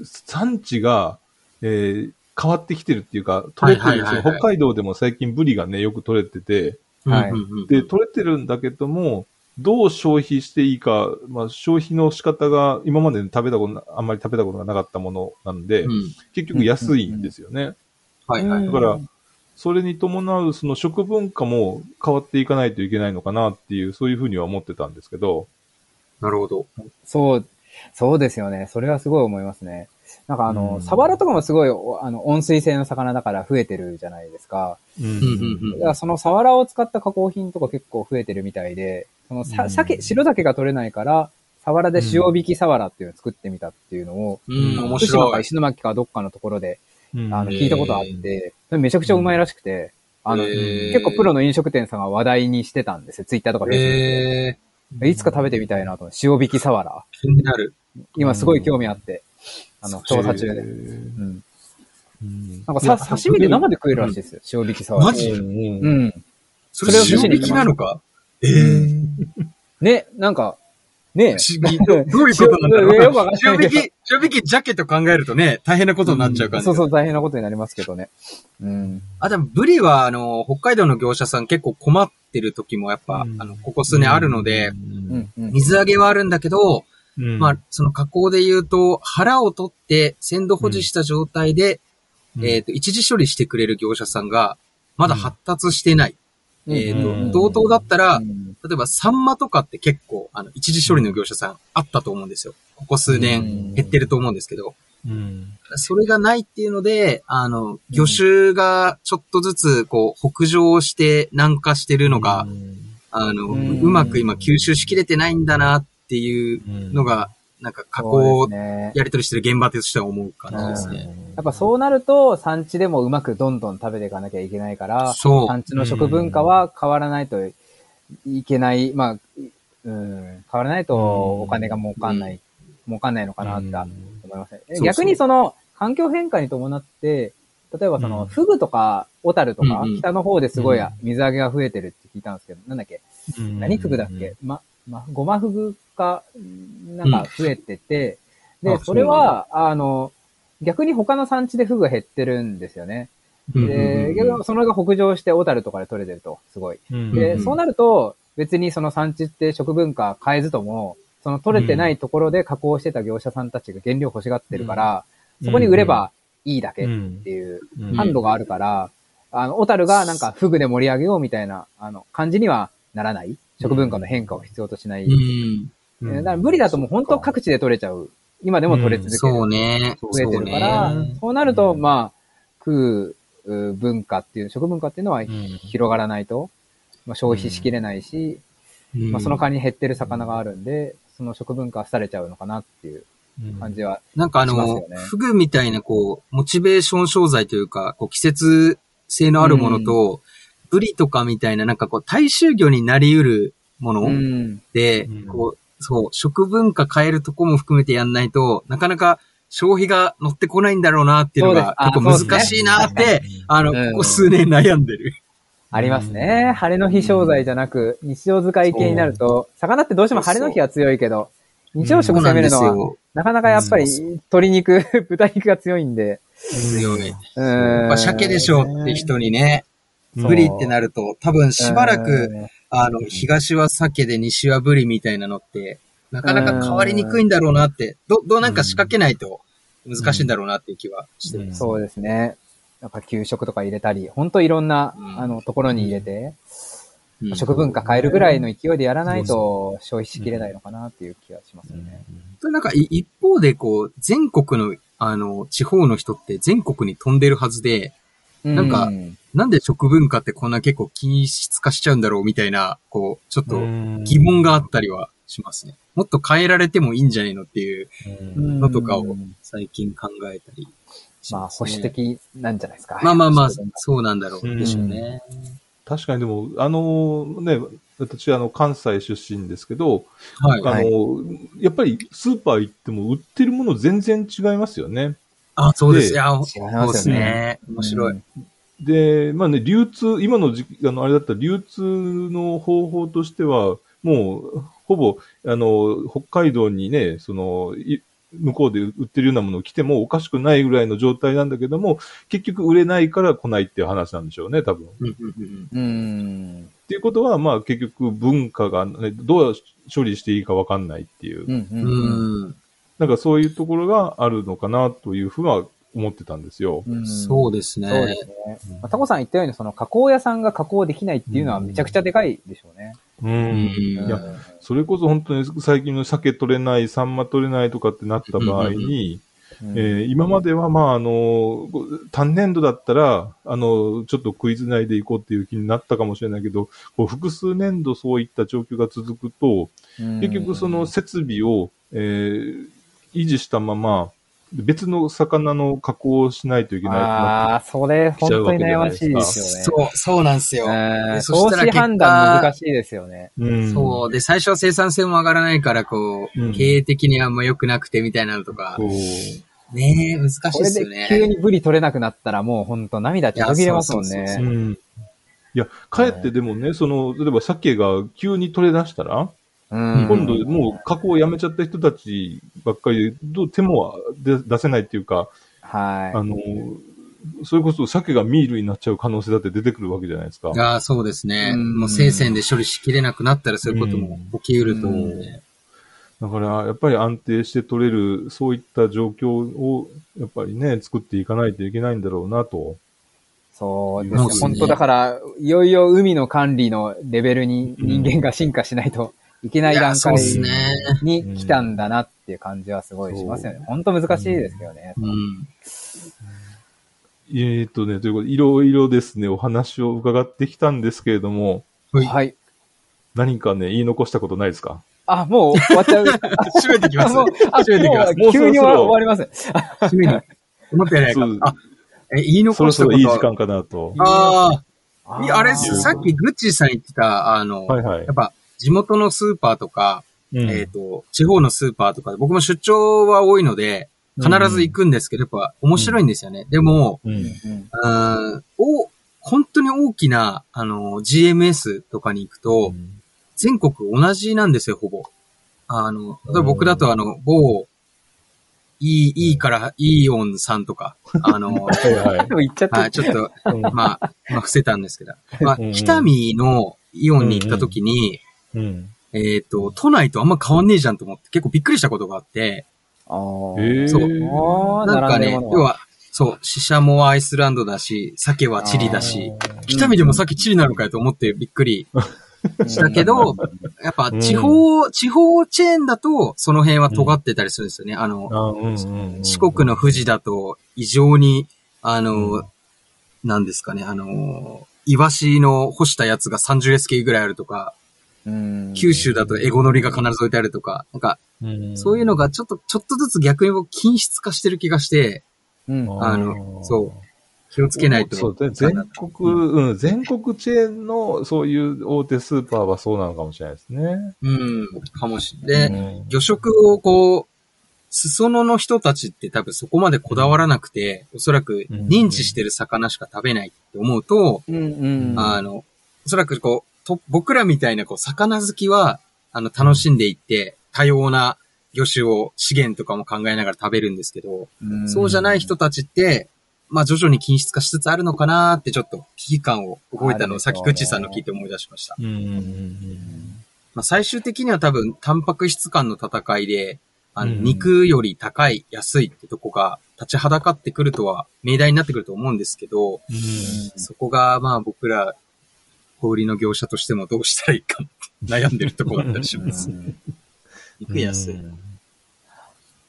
産地が、えー変わってきてるっていうか、取れてる、はいはいはいはい。その北海道でも最近ブリがね、よく取れてて、はい。うんうんうん。で、取れてるんだけども、どう消費していいか、まあ、消費の仕方が今まで食べたことな、あんまり食べたことがなかったものなんで、うん結局安いんですよね。はいはい。だから、それに伴うその食文化も変わっていかないといけないのかなっていう、そういうふうには思ってたんですけど。なるほど。そう、そうですよね。それはすごい思いますね。なんかあの、サバラとかもすごい、あの、温水性の魚だから増えてるじゃないですか。うん。だからそのサワラを使った加工品とか結構増えてるみたいで、そのさ、鮭、白鮭が取れないから、サワラで塩引きサワラっていうのを作ってみたっていうのを、うん、面白い。か石巻かどっかのところで、あの、聞いたことあって、めちゃくちゃうまいらしくて、あの、結構プロの飲食店さんが話題にしてたんですよ。ツイッターとかで。いつか食べてみたいなと。塩引きサワラ。気になる。今すごい興味あって。あの、調査中で。うん。なんかさ、刺身で生で食えるらしいですよ。塩引きサワラ。マジうん。それ塩引きなのか？ええ。ね、なんか、ね不思議。どういうことなんだろう？塩引き、塩引きジャケと考えるとね、大変なことになっちゃうから、そうそう、大変なことになりますけどね。うん。あ、でも、ブリは、あの、北海道の業者さん結構困ってる時もやっぱ、あの、ここ数年あるので、水揚げはあるんだけど、まあ、その加工で言うと、腹を取って鮮度保持した状態で、えっ、と、一時処理してくれる業者さんが、まだ発達してない。えっ、と、同等だったら、例えばサンマとかって結構、あの、一時処理の業者さんあったと思うんですよ。ここ数年減ってると思うんですけど。うん、それがないっていうので、あの、魚種がちょっとずつ、こう、北上して南下してるのが、あの、うまく今吸収しきれてないんだなっていうのが、なんか加工やり取りしてる現場としては思う感じですね。やっぱそうなると、産地でもうまくどんどん食べていかなきゃいけないから、産地の食文化は変わらないといけない、まあ、うん、変わらないとお金が儲かんない、儲かんないのかなって思いますね。逆にその、環境変化に伴って、例えばその、フグとか、小樽とか、北の方ですごい水揚げが増えてるって聞いたんですけど、なんだっけ？何フグだっけ？ま、ま、ごまフグか、なんか増えてて、で、それは、あの、逆に他の産地でフグが減ってるんですよね。で、それが北上して小樽とかで取れてると、すごい。で、そうなると、別にその産地って食文化変えずとも、その取れてないところで加工してた業者さんたちが原料欲しがってるから、そこに売ればいいだけっていう販路があるから、あの、小樽がなんかフグで盛り上げようみたいな、あの、感じにはならない。食文化の変化を必要としない。うん、だから無理だともう本当各地で取れちゃう。今でも取れ続ける。そうね。増えてるから、そうなると、まあ、食う文化っていう、食文化っていうのは広がらないと、まあ、消費しきれないし、まあ、その間に減ってる魚があるんで、その食文化は廃れちゃうのかなっていう感じは、ね、なんかあの、フグみたいなこう、モチベーション商材というか、こう季節性のあるものと、ブリとかみたいななんかこう、大衆魚になり得るもので、こう、そう、食文化変えるとこも含めてやんないと、なかなか消費が乗ってこないんだろうなっていうのが、結構難しいなって、あの、ここ数年悩んでる。ありますね。晴れの日商材じゃなく、日常使い系になると、魚ってどうしても晴れの日は強いけど、日常食攻めるのは、なかなかやっぱり鶏肉、豚肉が強いんで。強い。うん。鮭でしょうって人にね、ブリってなると、多分しばらく、あの、東は鮭で西はブリみたいなのって、なかなか変わりにくいんだろうなって、ど、どうなんか仕掛けないと難しいんだろうなっていう気はしてます、そうですね。やっぱ給食とか入れたり、ほんといろんな、あの、ところに入れて、食文化変えるぐらいの勢いでやらないと消費しきれないのかなっていう気がしますよね。うん、なんか一方でこう、全国の、あの、地方の人って全国に飛んでるはずで、なんか、なんで食文化ってこんな結構均質化しちゃうんだろうみたいな、こう、ちょっと疑問があったりはしますね。もっと変えられてもいいんじゃないのっていうのとかを最近考えたり、ね、まあ、保守的なんじゃないですか。まあまあまあ、そうなんだろうでしょうね。確かにでも、あのね、私はあの関西出身ですけど、はい、あの、はい、やっぱりスーパー行っても売ってるもの全然違いますよね。あ、そうです。いや、そうですね。面白い。で、まあね、流通、今の時期、あの、あれだったら流通の方法としては、もう、ほぼ、あの、北海道にね、その、向こうで売ってるようなものを来てもおかしくないぐらいの状態なんだけども、結局売れないから来ないっていう話なんでしょうね、多分。うん。っていうことは、まあ結局文化が、ね、どう処理していいかわかんないっていう。うん。なんかそういうところがあるのかなというふうは思ってたんですよ。うんそうですね。そうですね。まあ、タコさん言ったように、その加工屋さんが加工できないっていうのはめちゃくちゃでかいでしょうね。うん。うんいや、それこそ本当に最近の鮭取れない、サンマ取れないとかってなった場合に、うんえー今までは、まあ、あの、ご単年度だったら、あの、ちょっとクイズ内で行こうっていう気になったかもしれないけど、こう複数年度そういった状況が続くと、結局その設備を、えー維持したまま、別の魚の加工をしないといけないああ、それ、本当に悩ましいですよね。そう、そうなんですよ。うんそしたら投資判断難しいですよね。うんそう。で、最初は生産性も上がらないから、こう、うん経営的にあんま良くなくてみたいなのとかそ、うねえ、難しいでですよね。急にブリ取れなくなったらもう本当涙ちょぎれますもんね。うん。いや、かえってでもね、その、例えば鮭が急に取れ出したら、うん今度もう加工をやめちゃった人たちばっかりで、どう手も出出せないっていうか、はい。あの、それこそ鮭がミールになっちゃう可能性だって出てくるわけじゃないですか。ああ、そうですね。うんもう生鮮で処理しきれなくなったらそういうことも起きうると思うんで。だから、やっぱり安定して取れる、そういった状況を、やっぱりね、作っていかないといけないんだろうなと。そうですね。そうですね本当だから、いよいよ海の管理のレベルに人間が進化しないといけない段階。に来たんだなっていう感じはすごいしますよね。本当難しいですけどね。うん。えーとね、ということで、いろいろですね、お話を伺ってきたんですけれども、はいはい。何かね、言い残したことないですか？あ、もう終わっちゃう。閉めてきます。もう、あ、閉めてきます。もう急に終わ終わります。閉めに。思ったよりそうあ、え、言いそろそ残したことろいい時間かなと。ああ、あれ、ーさっきグッチーさん言ってた、あの、はいはいやっ。ぱ地元のスーパーとか、うんえっ、と、地方のスーパーとかで、僕も出張は多いので、必ず行くんですけど、やっぱ面白いんですよね。でも、うん。うんうーんお、本当に大きな、あの、GMS とかに行くと、全国同じなんですよ、ほぼ。あの、例えば僕だとあの、某、いい、いいから、イーオンさんとか、あの、はいはいでも言っちゃった。はい、ちょっと、うんまあ、まあ、伏せたんですけど。まあうん、北見のイオンに行った時に、うん。えっ、と、都内とあんま変わんねえじゃんと思って、結構びっくりしたことがあって、あー。えー。そう。あーなんかね、要は、そう、シシャモはアイスランドだし、鮭はチリだし、北見でも鮭チリなのかよと思ってびっくりしたけど、やっぱ地方、地方チェーンだと、その辺は尖ってたりするんですよね。あの、あうんうんうん四国の富士だと、異常に、あの、なんですかね、あの、イワシの干したやつが 30SK ぐらいあるとか、うん九州だとエゴノリが必ず置いてあるとか、なんか、うんそういうのがちょっと、ちょっとずつ逆に僕均質化してる気がして、うん。あのそう気をつけないと。そうね全国、うん、全国チェーンのそういう大手スーパーはそうなのかもしれないですね。うん、かもしれない。で、うん魚食をこう、裾野の人たちって多分そこまでこだわらなくて、おそらく認知してる魚しか食べないって思うと、うんうん。あの、おそらくこう、と僕らみたいなこう、魚好きは、あの、楽しんでいって、多様な魚種を、資源とかも考えながら食べるんですけど、うん。そうじゃない人たちって、まあ徐々に均質化しつつあるのかなーってちょっと危機感を覚えたのをさっきグッチさんの聞いて思い出しました。まあ最終的には多分、タンパク質間の戦いで、あの、うん。肉より高い、安いってとこが立ちはだかってくるとは、命題になってくると思うんですけど、うん。そこがまあ僕ら、小売りの業者としてもどうしたらいいか悩んでるところだったりします。肉安い。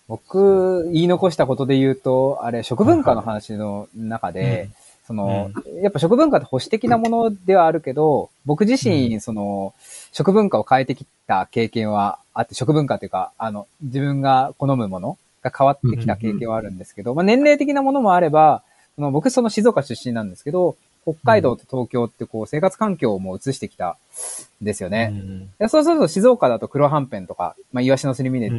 僕、言い残したことで言うと、あれ、食文化の話の中で、その、やっぱ食文化って保守的なものではあるけど、僕自身、その、食文化を変えてきた経験はあって、食文化っていうか、あの、自分が好むものが変わってきた経験はあるんですけど、まあ年齢的なものもあれば、その僕その静岡出身なんですけど、北海道と東京ってこう生活環境も移してきたんですよね。でそうすると静岡だと黒はんぺんとか、まあ、イワシのすり身で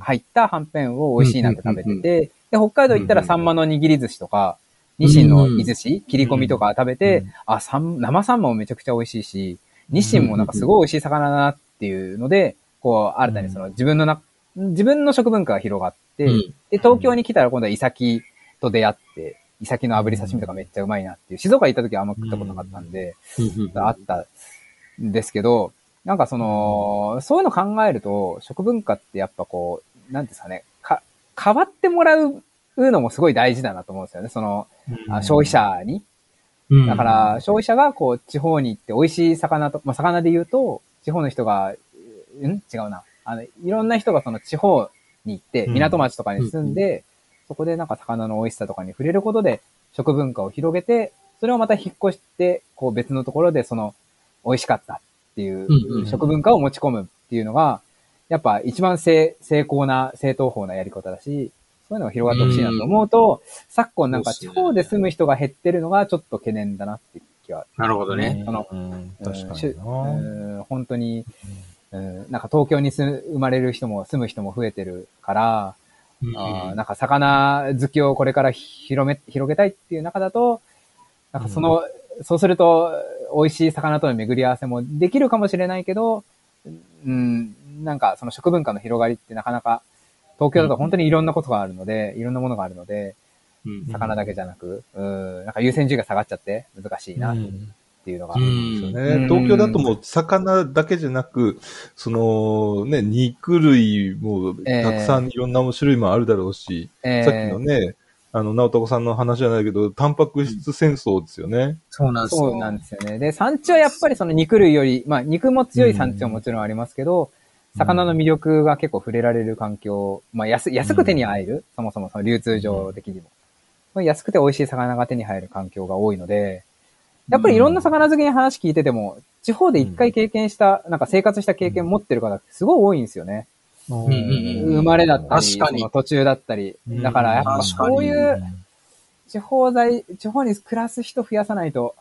入ったはんぺんを美味しいなって食べてて、で、北海道行ったらサンマの握り寿司とか、ニシンの煮寿司、切り込みとか食べて、あ、サン、生サンマもめちゃくちゃ美味しいし、ニシンもなんかすごい美味しい魚だなっていうので、こう、新たにその自分のな、自分の食文化が広がって、うん。で、東京に来たら今度はイサキと出会って、イサキの炙り刺身とかめっちゃうまいなっていう、静岡行った時はあんま食ったことなかったんで、あったんですけど、なんかその、そういうの考えると、食文化ってやっぱこう、なんですかね、か、変わってもらううのもすごい大事だなと思うんですよね。その、あ消費者に。うんだから、消費者がこう、地方に行って美味しい魚と、まあ、魚で言うと、地方の人が、ん？違うな。あの、いろんな人がその地方に行って、うん港町とかに住んで、そこでなんか魚の美味しさとかに触れることで、食文化を広げて、それをまた引っ越して、こう別のところでその、美味しかったっていうんうんう食文化を持ち込むっていうのが、やっぱ一番成成功な、正当法なやり方だし、そういうのが広がってほしいなと思うと、昨今なんか地方で住む人が減ってるのがちょっと懸念だなっていう気はなるほどね。そのうん確かにな。うん本当に、うん、なんか東京に住生まれる人も住む人も増えてるから、うんあーなんか魚好きをこれから広め、広げたいっていう中だと、なんかその、そうすると美味しい魚との巡り合わせもできるかもしれないけど、うん、なんかその食文化の広がりってなかなか、東京だと本当にいろんなことがあるので、いろんなものがあるので、うん。魚だけじゃなく、うん、なんか優先順位が下がっちゃって難しいなっうんていうのが、うんそううんね、東京だともう魚だけじゃなく、そのね、肉類もたくさんいろんな種類もあるだろうし、えーさっきのね、あの、直子さんの話じゃないけど、タンパク質戦争ですよね。そうなんですよ。そうなんですよね。で、産地はやっぱりその肉類より、まあ肉も強い産地はもちろんありますけど、魚の魅力が結構触れられる環境、まあ安安く手に入る、そもそもその流通上的にも。安くて美味しい魚が手に入る環境が多いので、やっぱりいろんな魚好きに話聞いてても、地方で一回経験した、なんか生活した経験持ってる方ってすごい多いんですよね。んうんうん生まれだったり、確かにその途中だったり。だからやっぱ確かにそういう地方在、地方に暮らす人増やさないと、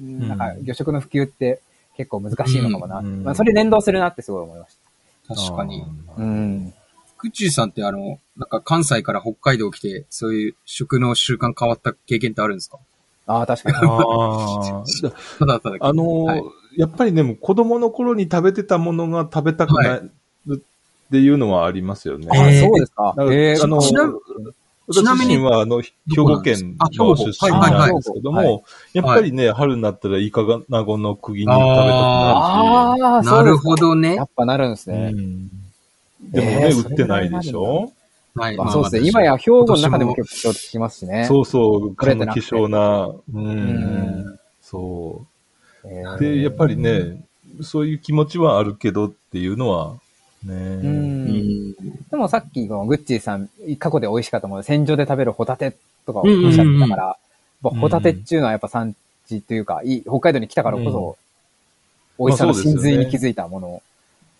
うんなんか魚食の普及って結構難しいのかもな。うんまあそれ連動するなってすごい思いまし確かに。た。うん。クッチーさんってあの、なんか関西から北海道来て、そういう食の習慣変わった経験ってあるんですか？ああ、確かに。あーただただ。あのーはいやっぱりね、もう子供の頃に食べてたものが食べたくなるっていうのはありますよね。あえーそうですか。だからえーあの、ちな私ちなみに自身は、あの、兵庫県の出身なんですけどはいはいも、やっぱりね、春になったらイカがナゴの釘に食べたくなああ、そうなるですかほどねや。っぱなるんでするし、ね。うんでもね、えー売ってないでしょ？はいまあそうですね。今や兵庫の中でも結構聞きますしね。そうそう、取れてなくて希少な、ううんん、そう。えーで、やっぱりね、そういう気持ちはあるけどっていうのは、ね、う。うんん。でもさっき、このグッチーさん、過去で美味しかったもの、戦場で食べるホタテとかおっしゃってたから、やっぱホタテっていうのはやっぱ産地というか、いい北海道に来たからこそ、美味しさの真髄に気づいたものまあ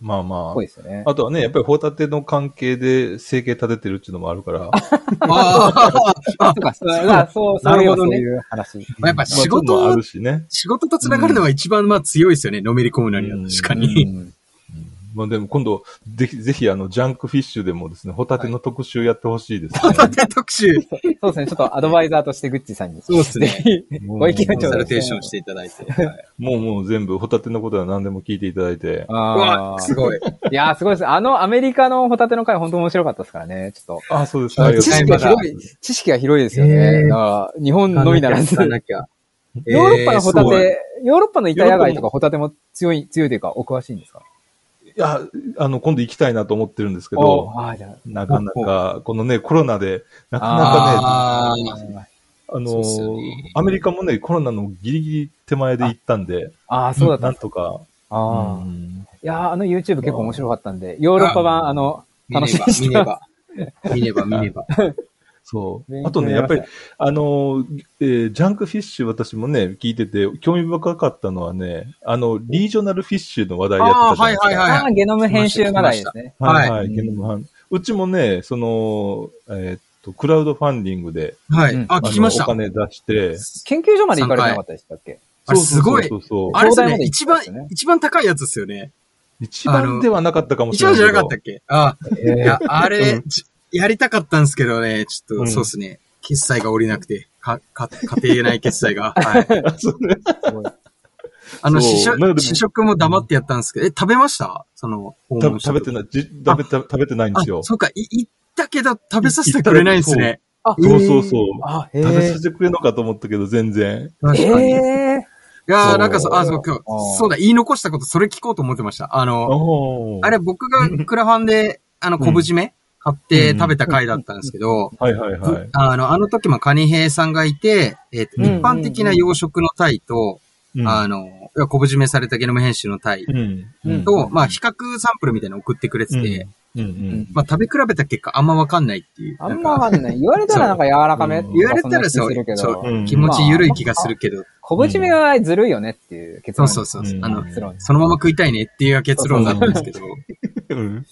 まっぽいですよね。あ。あとはね、やっぱりホタテの関係で生計立ててるっていうのもあるから、ああ、そうあそう、そういう、なるほどねそういう話。やっぱまあ仕そういうのもあ事る、しね。仕事と繋がるのは一番まあ強いですよね。のめり込むのにはうん確かうに。んまあでも今度、ぜひ、ぜひあの、ジャンクフィッシュでもですね、ホタテの特集やってほしいですね。ホタテ特集。そうですね。ちょっとアドバイザーとしてグッチーさんに。そうですぜね。ひ、もうご意見コンサルテーションしていただいて。はいもうもう全部、ホタテのことは何でも聞いていただいて。うあわ、すごい。い。いやー、すごいです。あのアメリカのホタテの回本当面白かったですからね。ちょっあ、そうですあありがと。知識が広い、知識が広いですよへね。日本のみならず、ヨ聞かなきゃ。ーロッパのホタテ、ヨーロッパのイタヤ貝とかホタテも強い、強いというか、お詳しいんですか？いや、あの、今度行きたいなと思ってるんですけおど、なかなか、このね、コロナで、なかなかね、あのねアメリカもね、コロナのギリギリ手前で行ったんで、あー、そうだったなんんとか、ああ。うんいやー、あの YouTube 結構面白かったんで、ヨーロッパ版、あの、見ねば楽しみに、して見ね。ば。見ねば、見ねば。そう。あとね、やっぱり、あの、えージャンクフィッシュ私もね、聞いてて、興味深かったのはね、あの、リージョナルフィッシュの話題やってたじゃないですか。はいはいはいゲノム編集まだいですね。はい、ははい、ゲノムハンうちもね、その、えーっと、クラウドファンディングで、うん。はいあ、聞きましたお。金出して、研究所まで行かれてなかったでしたっけ？あれすごいそうそうそうあれですね、一番一番高いやつですよね。一番ではなかったかもし一れないけど。番じゃなかったっけ？あ、いや、あれ、ちやりたかったんですけどね、ちょっと、うんそうですね。決済が降りなくて、か、か、家庭内決済が。はい。あの、試食試食も黙ってやったんですけど、え、食べました？その、訪食べてない、じ食べた食べてないんですよあ、。そうか、い、行ったけど食べさせてくれないんですね。そうそうそう。あ、へ食べさえ。せてくれるのかと思ったけど、全然。確かに。いえー、そうなんかそう、あ、そう、今日そうだ、言い残したこと、それ聞こうと思ってました。あの、あれ、僕がクラファンで、あの、昆布締め買って食べた回だったんですけど、はいはいはい。あの、あの時もカニ兵さんがいて、え一般的な養殖のタイと、うん。あの、昆布締めされたゲノム編集のタイと、まあ、比較サンプルみたいなの送ってくれてて、うんうん。まあ、食べ比べた結果あんまわかんないっていう。あんまわかんない。言われたらなんか柔らかめ？そう言われたらそう気するけそど、うんう、気持ち緩い気がするけど、昆布締めはずるいよねっていう結論。そうそうそう。うんあの、そのまま食いたいねっていう結論だったんですけど、うん。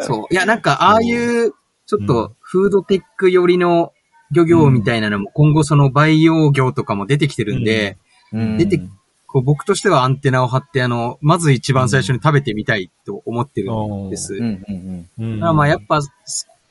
そう。いや、なんか、ああいう、ちょっと、フードテック寄りの漁業みたいなのも、今後その培養業とかも出てきてるんで、うん出てこう僕としてはアンテナを張って、あの、まず一番最初に食べてみたいと思ってるんです。うんうんうん。だからまあやっぱ、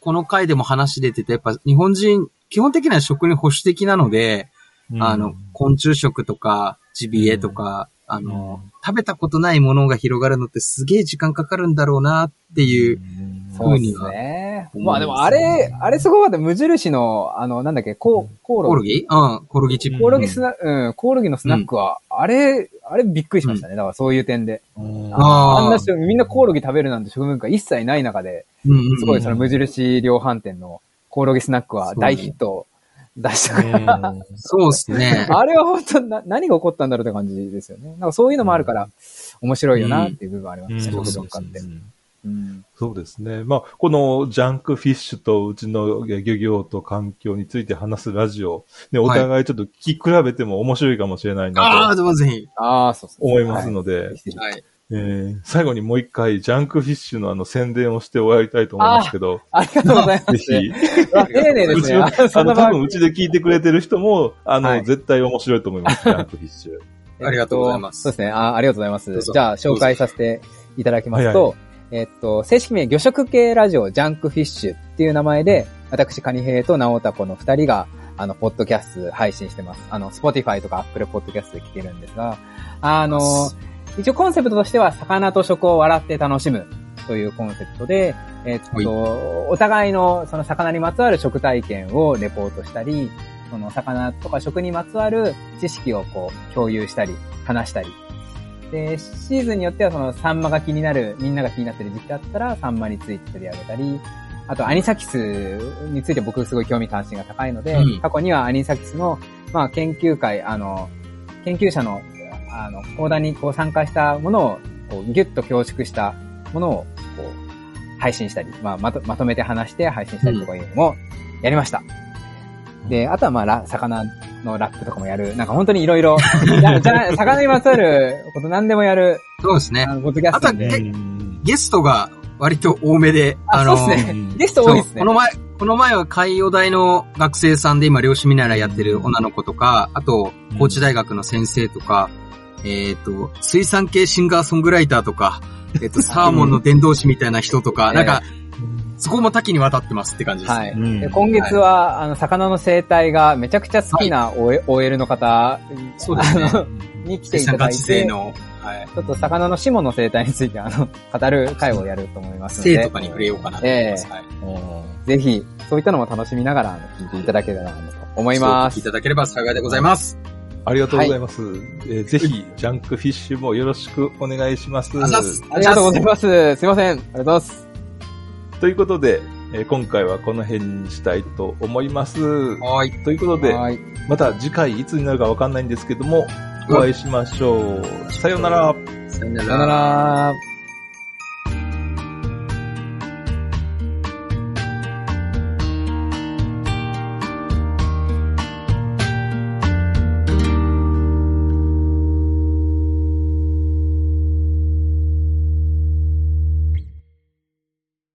この回でも話出てて、やっぱ日本人、基本的には食に保守的なので、うんあの、昆虫食とか、ジビエとか、あの、食べたことないものが広がるのってすげえ時間かかるんだろうなっていう、うん。ふそううですにはね。まあでもあれ、あれすごかった。無印の、あの、なんだっけ、ココオロギ？コオロギ？うん、コオロギチップ。コオロギスナうん、コオロギのスナックは、あれ、あれびっくりしましたね。だからそういう点で。うんあーあんな人、みんなコオロギ食べるなんて食文化一切ない中で、すごいその無印量販店のコオロギスナックは大ヒットを出したから、そうですね。あれは本当な、何が起こったんだろうって感じですよね。なんかそういうのもあるから、面白いよなっていう部分ありますね、うん食文化って。うんそうですね。まあ、このジャンクフィッシュとうちの漁業と環境について話すラジオ、ね、お互いちょっと聞き比べても面白いかもしれないああ、なとでもぜひ。ああ、そうそう。思いますので、はいぜひはい。えー最後にもう一回 Junk Fish のあの宣伝をして終わりたいと思いますけど、ありがとうございまぜす。ひ、あ丁寧ですね。あの、多分うちで聞いてくれてる人も、あの、はい絶対面白いと思います、ジャンクフィッシュ。ありがとうございますそうですね。あありがとうございます。じゃあ、紹介させていただきますはいと、えっと、正式名、魚食系ラジオ、 Junk Fish っていう名前で、私、カニヘイとナオタコの二人が、あの、ポッドキャスト配信してます。あの、 Spotify とか Apple Podcast で聞けるんですが、あの、一応コンセプトとしては、魚と食を笑って楽しむというコンセプトで、えっと、はいお互いのその魚にまつわる食体験をレポートしたり、その魚とか食にまつわる知識をこう共有したり、話したり。で、シーズンによってはそのサンマが気になる、みんなが気になってる時期だったらサンマについて取り上げたり、あとアニサキスについて僕すごい興味関心が高いので、うん過去にはアニサキスの、まあ研究会、あの、研究者の、あの、講談にこう参加したものを、こうギュッと凝縮したものを、こう、配信したり、まあ、まと、まとめて話して配信したりとかいうのもやりました。で、あとはまあ、ラ魚のラップとかもやる。なんか本当にいろいろ、魚にまつわること何でもやる、そうですねあ。の、ポッドキャストなんで。あとゲストが割と多めで、あ、の、そうですねうん。ゲスト多いですね。この前、この前は海洋大の学生さんで今漁師見習いやってる女の子とか、あと、高知大学の先生とか、えっ、と、水産系シンガーソングライターとか、えっ、と、サーモンの伝道師みたいな人とか、なんか、そこも多岐にわたってますって感じですね。はい。うんで今月は、あの、魚の生態がめちゃくちゃ好きな OL, OL の方、そうですねに来ていただいて、の、はい。ちょっと魚の下の生態について、あの、語る会をやると思いますので。性とかに触れようかなと思います。はい。ぜひ、そういったのも楽しみながら、あの聞いていただけたらなと思います聞い。ただければ幸いでございます。ありがとうございます。えーぜひ、ジャンクフィッシュもよろしくお願いしますありがとうございます。すいません。ありがとうございます。ということで、えー今回はこの辺にしたいと思います。はい。ということで、はい。また次回いつになるかわかんないんですけども、お会いしましょう。さようなら。さよなさよなら。